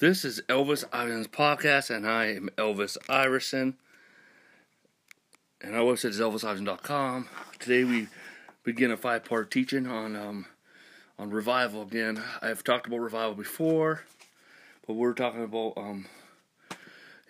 This is Elvis Iverson's podcast, and I am Elvis Iverson. And our website is elvisiverson.com. Today we begin a five-part teaching on um, on revival. Again, I've talked about revival before, but we're talking about um,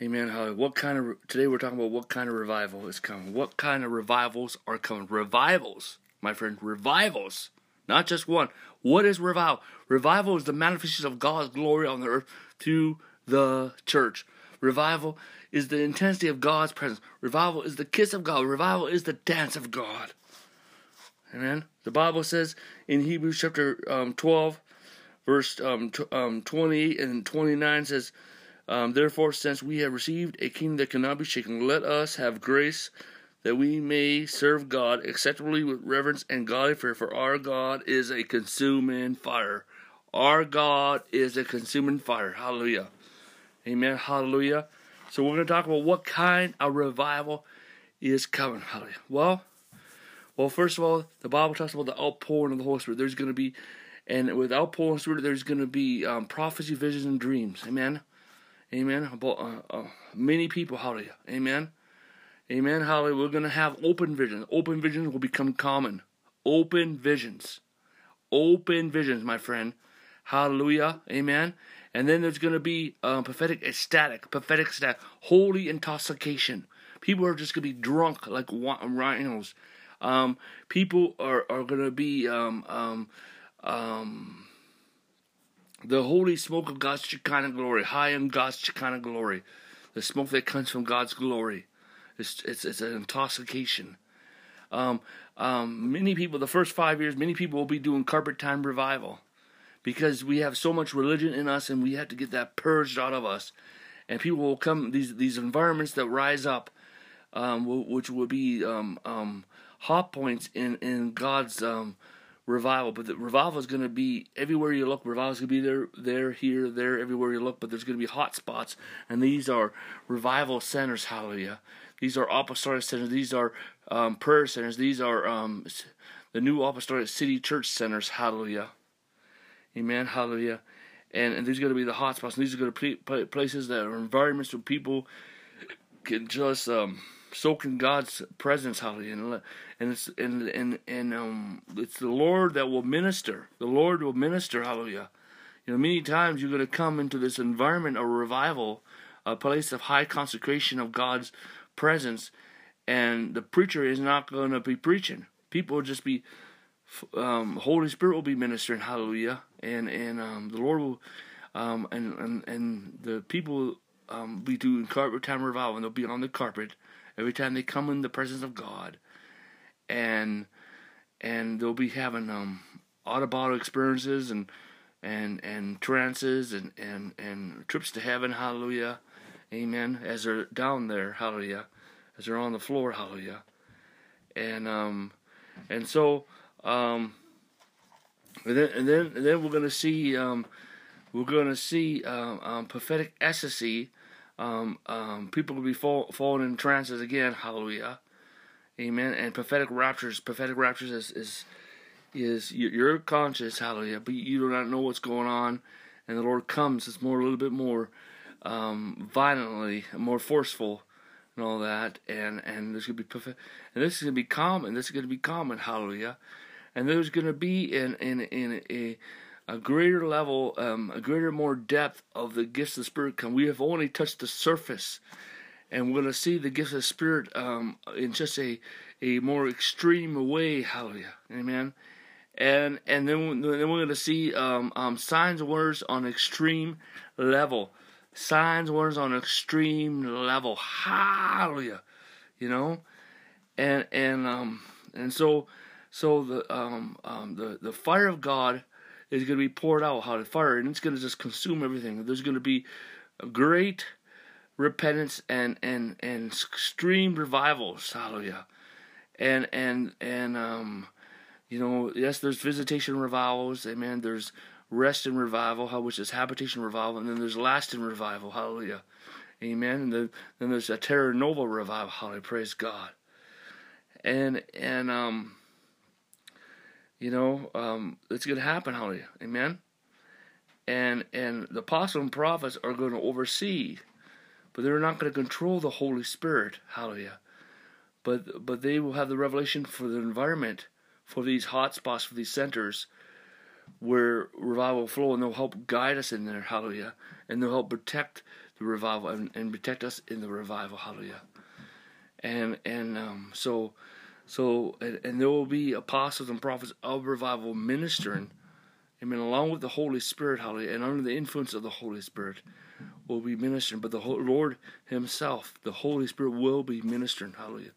Amen. How what kind of today we're talking about what kind of revival is coming? What kind of revivals are coming? Revivals, my friend, revivals. Not just one. What is revival? Revival is the manifestation of God's glory on the earth through the church. Revival is the intensity of God's presence. Revival is the kiss of God. Revival is the dance of God. Amen. The Bible says in Hebrews chapter um, 12, verse um, t- um, 28 and 29 says, um, Therefore, since we have received a kingdom that cannot be shaken, let us have grace that we may serve God acceptably with reverence and godly fear, for our God is a consuming fire. Our God is a consuming fire. Hallelujah. Amen. Hallelujah. So we're going to talk about what kind of revival is coming. Hallelujah. Well, well, first of all, the Bible talks about the outpouring of the Holy Spirit. There's going to be, and with outpouring of the Spirit, there's going to be um, prophecy, visions, and dreams. Amen. Amen. About uh, uh, many people. Hallelujah. Amen. Amen. Hallelujah. We're going to have open visions. Open visions will become common. Open visions. Open visions, my friend. Hallelujah. Amen. And then there's going to be um, prophetic ecstatic, prophetic ecstatic, holy intoxication. People are just going to be drunk like rhinos. Um, people are, are going to be um, um, um, the holy smoke of God's Shekinah glory, high in God's Shekinah glory, the smoke that comes from God's glory. It's it's, it's an intoxication. Um, um, many people, the first five years, many people will be doing carpet time revival because we have so much religion in us and we have to get that purged out of us. And people will come these these environments that rise up, um, which will be um, um, hot points in in God's um, revival. But the revival is going to be everywhere you look. Revival is going to be there, there, here, there, everywhere you look. But there's going to be hot spots, and these are revival centers. Hallelujah! These are apostolic centers. These are um, prayer centers. These are um, the new apostolic city church centers. Hallelujah. Amen. Hallelujah. And, and these are going to be the hot spots. And these are going to be places that are environments where people can just um, soak in God's presence. Hallelujah. And, and it's and and and um, it's the Lord that will minister. The Lord will minister. Hallelujah. You know, many times you're going to come into this environment of revival, a place of high consecration of God's presence, and the preacher is not going to be preaching. People will just be, um, Holy Spirit will be ministering, hallelujah, and and um, the Lord will, um, and and and the people will um, be doing carpet time revival, and they'll be on the carpet every time they come in the presence of God, and and they'll be having um body experiences and and and trances and and and trips to heaven, hallelujah Amen. As they're down there, hallelujah. As they're on the floor, hallelujah. And um and so um and then and then and then we're gonna see um we're gonna see um, um prophetic ecstasy. Um, um, people will be fall, falling in trances again, hallelujah, amen. And prophetic raptures, prophetic raptures is is is you're conscious, hallelujah, but you do not know what's going on, and the Lord comes. It's more a little bit more um, violently, more forceful, and all that. And and there's gonna be perfect, and this is gonna be common. This is gonna be common. Hallelujah. And there's gonna be in in in a a greater level, um, a greater more depth of the gifts of the Spirit come. We have only touched the surface, and we're going to see the gifts of the Spirit um, in just a a more extreme way. Hallelujah, Amen. And and then then we're going to see um, um, signs and wonders on extreme level signs, wonders on an extreme level. Hallelujah. You know? And and um and so so the um um the, the fire of God is gonna be poured out, how the fire and it's gonna just consume everything. There's gonna be a great repentance and and and extreme revival, Hallelujah. And and and um you know, yes, there's visitation revivals, amen. There's rest and revival, how which is habitation revival, and then there's lasting revival, hallelujah. Amen. And then, then there's a terra nova revival, hallelujah, praise God. And and um you know, um it's gonna happen, hallelujah. Amen. and and the apostles and prophets are going to oversee, but they're not going to control the Holy Spirit. Hallelujah. But but they will have the revelation for the environment, for these hot spots, for these centers where revival flow, and they'll help guide us in there. Hallelujah. And they'll help protect the revival and, and protect us in the revival. Hallelujah. And and um, so so and, and there will be apostles and prophets of revival ministering Amen. Along with the Holy Spirit, hallelujah, and under the influence of the Holy Spirit, will be ministering. But the Lord Himself, the Holy Spirit, will be ministering, hallelujah.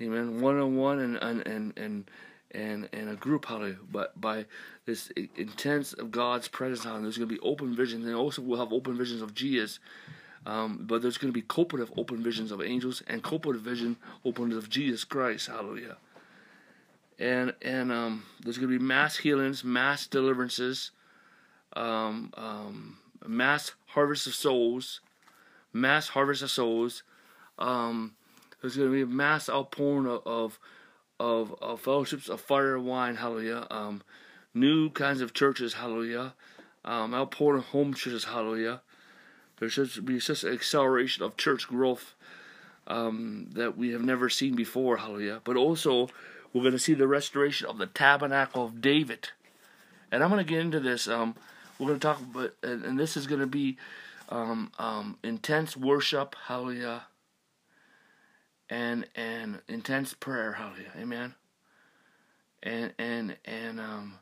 Amen. One on one and and and and and and a group, hallelujah. But by this intense of God's presence, hallelujah, there's going to be open visions, and also we'll have open visions of Jesus. Um, but there's going to be cooperative open visions of angels and cooperative vision open of Jesus Christ, hallelujah and and um, there's going to be mass healings, mass deliverances, um, um, mass harvest of souls, mass harvest of souls. Um, there's going to be a mass outpouring of, of of, of fellowships of fire and wine, hallelujah. Um, new kinds of churches, hallelujah. Um, outpouring home churches, hallelujah. There should be such an acceleration of church growth um, that we have never seen before, hallelujah. But also we're going to see the restoration of the tabernacle of David. And I'm going to get into this. Um, we're going to talk about, and, and this is going to be um, um, intense worship, hallelujah, and and intense prayer, hallelujah, amen. And and and um,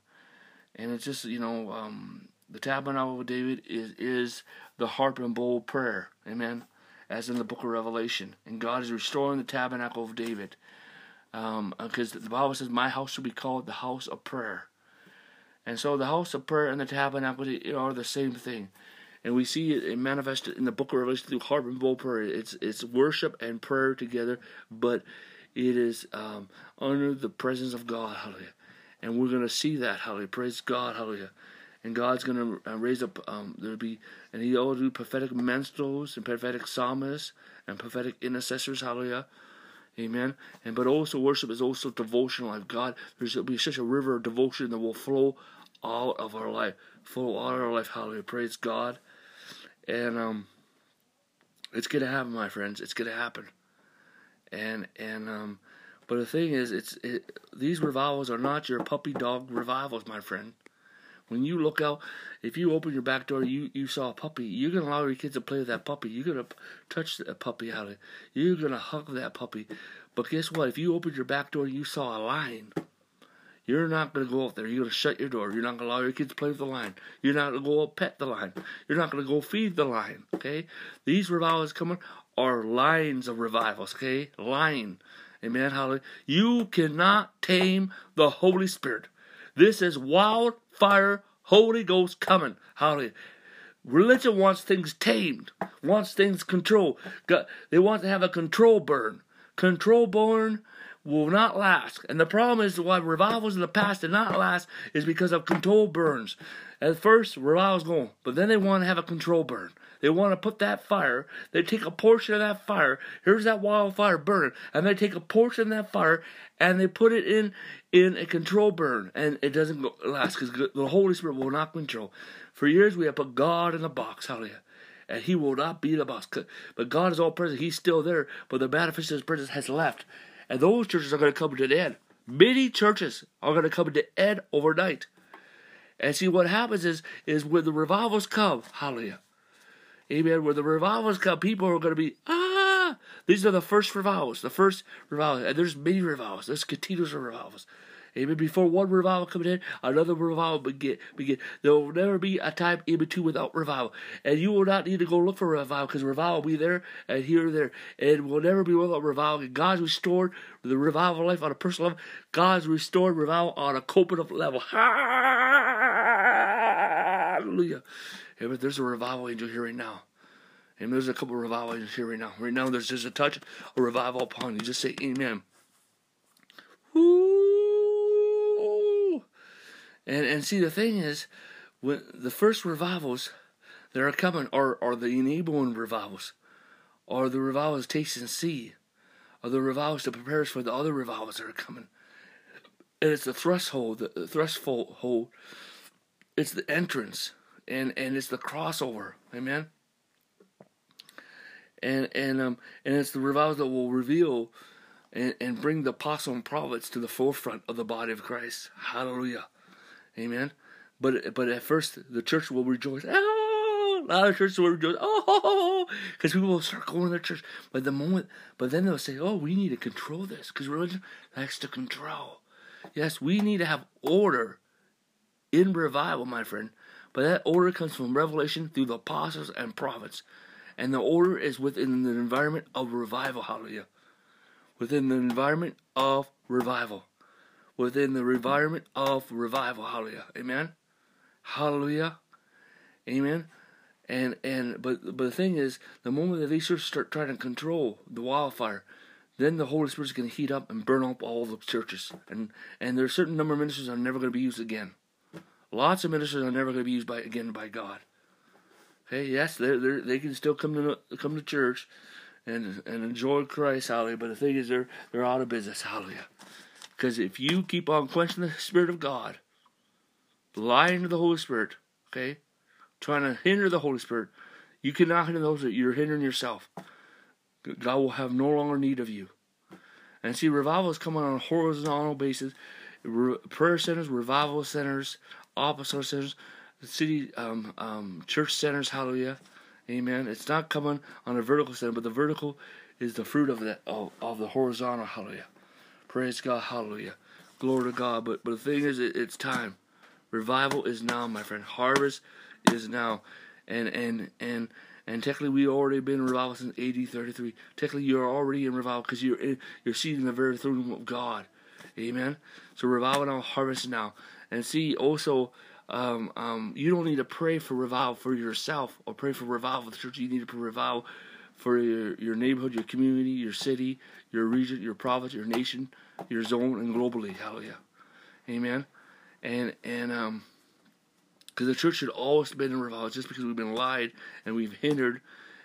and it's just you know um, the tabernacle of David is is the harp and bowl prayer, amen, as in the book of Revelation, and God is restoring the tabernacle of David. Um because um, the Bible says, "My house shall be called the house of prayer," and so the house of prayer and the tabernacle are the same thing, and we see it manifested in the Book of Revelation through harp and bowl prayer. It's it's worship and prayer together, but it is um, under the presence of God. Hallelujah, and we're going to see that. Hallelujah, praise God. Hallelujah. And God's going to uh, raise up, um, there'll be, and He'll do prophetic minstrels and prophetic psalmists and prophetic intercessors, hallelujah, Amen. And but also worship is also devotional life. God, there's will be such a river of devotion that will flow out of our life. Flow out of our life. Hallelujah. Praise God. And um it's gonna happen, my friends. It's gonna happen. And and um but the thing is it's it, these revivals are not your puppy dog revivals, my friend. When you look out, if you open your back door, you you saw a puppy. You're gonna allow your kids to play with that puppy. You're gonna touch that puppy out of. You're gonna hug that puppy. But guess what? If you opened your back door, you saw a lion. You're not going to go up there. You're going to shut your door. You're not going to allow your kids to play with the lion. You're not going to go pet the lion. You're not going to go feed the lion. Okay? These revivals coming are lines of revivals. Okay? Line. Amen. Hallelujah. You cannot tame the Holy Spirit. This is wildfire Holy Ghost coming. Hallelujah. Religion wants things tamed, wants things controlled. They want to have a control burn. Control burn will not last. And the problem is why revivals in the past did not last is because of control burns. At first, revivals go, but then they want to have a control burn. They want to put that fire, they take a portion of that fire, here's that wildfire burning, and they take a portion of that fire and they put it in in a control burn, and it doesn't last because the Holy Spirit will not control. For years we have put God in a box, hallelujah. And he will not be the box. But God is all present. He's still there. But the manifest presence has left. And those churches are going to come to an end. Many churches are going to come to an end overnight. And see what happens is is when the revivals come, hallelujah. Amen. When the revivals come, people are going to be, ah, these are the first revivals, the first revivals. And there's many revivals. There's continuous revivals. Amen. Before one revival comes in, another revival begin. begin. There will never be a time in between without revival. And you will not need to go look for revival because revival will be there and here and there. And will never be without revival. And God's restored the revival life on a personal level. God's restored revival on a corporate level. Hallelujah. Amen. There's a revival angel here right now. And there's a couple of revival angels here right now. Right now, there's just a touch, a revival upon you. Just say amen. And and see the thing is, when the first revivals that are coming are, are the enabling revivals, are the revivals taste and see, are the revivals to prepare us for the other revivals that are coming. And it's the threshold, the threshold, it's the entrance and and it's the crossover. Amen. And and um and it's the revivals that will reveal and, and bring the apostle and prophets to the forefront of the body of Christ. Hallelujah. Amen. But but at first the church will rejoice. Oh, a lot of churches will rejoice. Oh, because people will start going to church. But the moment, but then they'll say, "Oh, we need to control this," because religion likes to control. Yes, we need to have order in revival, my friend. But that order comes from revelation through the apostles and prophets. And the order is within the environment of revival. Hallelujah. Within the environment of revival. Within the environment of revival. Hallelujah. Amen. Hallelujah. Amen. And and but but the thing is, the moment that these churches start trying to control the wildfire, then the Holy Spirit's going to heat up and burn up all the churches. And and there's a certain number of ministers are never going to be used again. Lots of ministers are never going to be used by again by God. Okay, yes, they they they can still come to come to church and and enjoy Christ, hallelujah. But the thing is, they're they're out of business, hallelujah. Because if you keep on quenching the Spirit of God, lying to the Holy Spirit, okay, trying to hinder the Holy Spirit, you cannot hinder those that you're hindering yourself. God will have no longer need of you. And see, revival is coming on a horizontal basis. Prayer centers, revival centers, apostolic centers, city um, um, church centers. Hallelujah, Amen. It's not coming on a vertical center, but the vertical is the fruit of the of, of the horizontal. Hallelujah. Praise God. Hallelujah. Glory to God. But but the thing is, it, it's time. Revival is now, my friend. Harvest is now, and and and and technically we already been in revival since AD 33. Technically you're already in revival because you're in, you're seated in the very throne room of God. Amen. So revival now, harvest now, and see also. Um, um, you don't need to pray for revival for yourself or pray for revival for the church. You need to pray revival for your, your neighborhood, your community, your city, your region, your province, your nation, your zone, and globally. Hallelujah. Amen. And and um, because the church should always been in revival. Just because we've been lied and we've hindered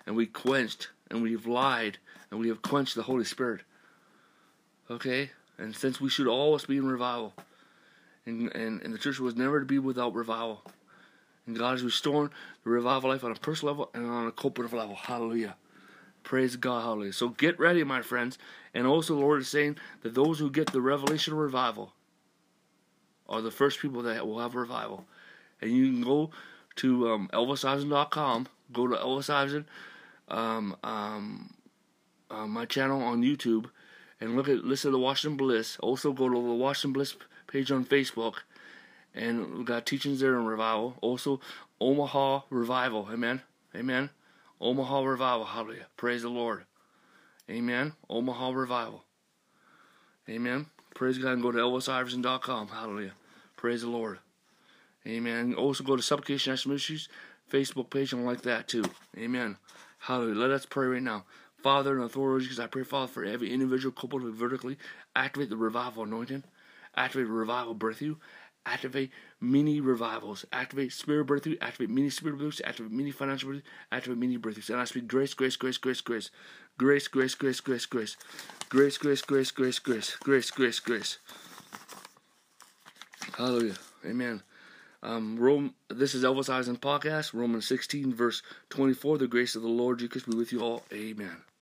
and we quenched and we've lied and we have quenched the Holy Spirit. Okay? And since we should always be in revival. And, and, and the church was never to be without revival. And God is restoring the revival life on a personal level and on a corporate level. Hallelujah. Praise God. Hallelujah. So get ready, my friends. And also, the Lord is saying that those who get the revelation revival are the first people that will have revival and you can go to um. Go to Elvis um, um, uh, my channel on YouTube, and look at listen to the Washington Bliss. Also go to the Washington Bliss page on Facebook, and we got teachings there on revival. Also Omaha Revival. Amen. Amen. Omaha Revival. Hallelujah. Praise the Lord. Amen. Omaha Revival. Amen. Praise God. And go to ElvisIverson.com. Hallelujah. Praise the Lord. Amen. Also go to Supplication National Ministries Facebook page and like that too. Amen. Hallelujah. Let us pray right now. Father and authority, because I pray, Father, for every individual couple to vertically activate the revival anointing, activate the revival breakthrough, activate mini revivals, activate spirit breakthrough, activate mini spirit breakthroughs, activate mini financial breakthrough, activate mini breakthroughs. And I speak grace, grace, grace, grace, grace, grace, grace, grace, grace, grace, grace, grace, grace, grace, grace, grace, grace, grace. Hallelujah. Amen. Um, Rome, this is Elvis Iverson podcast, Romans 16, verse 24. The grace of the Lord Jesus be with you all. Amen.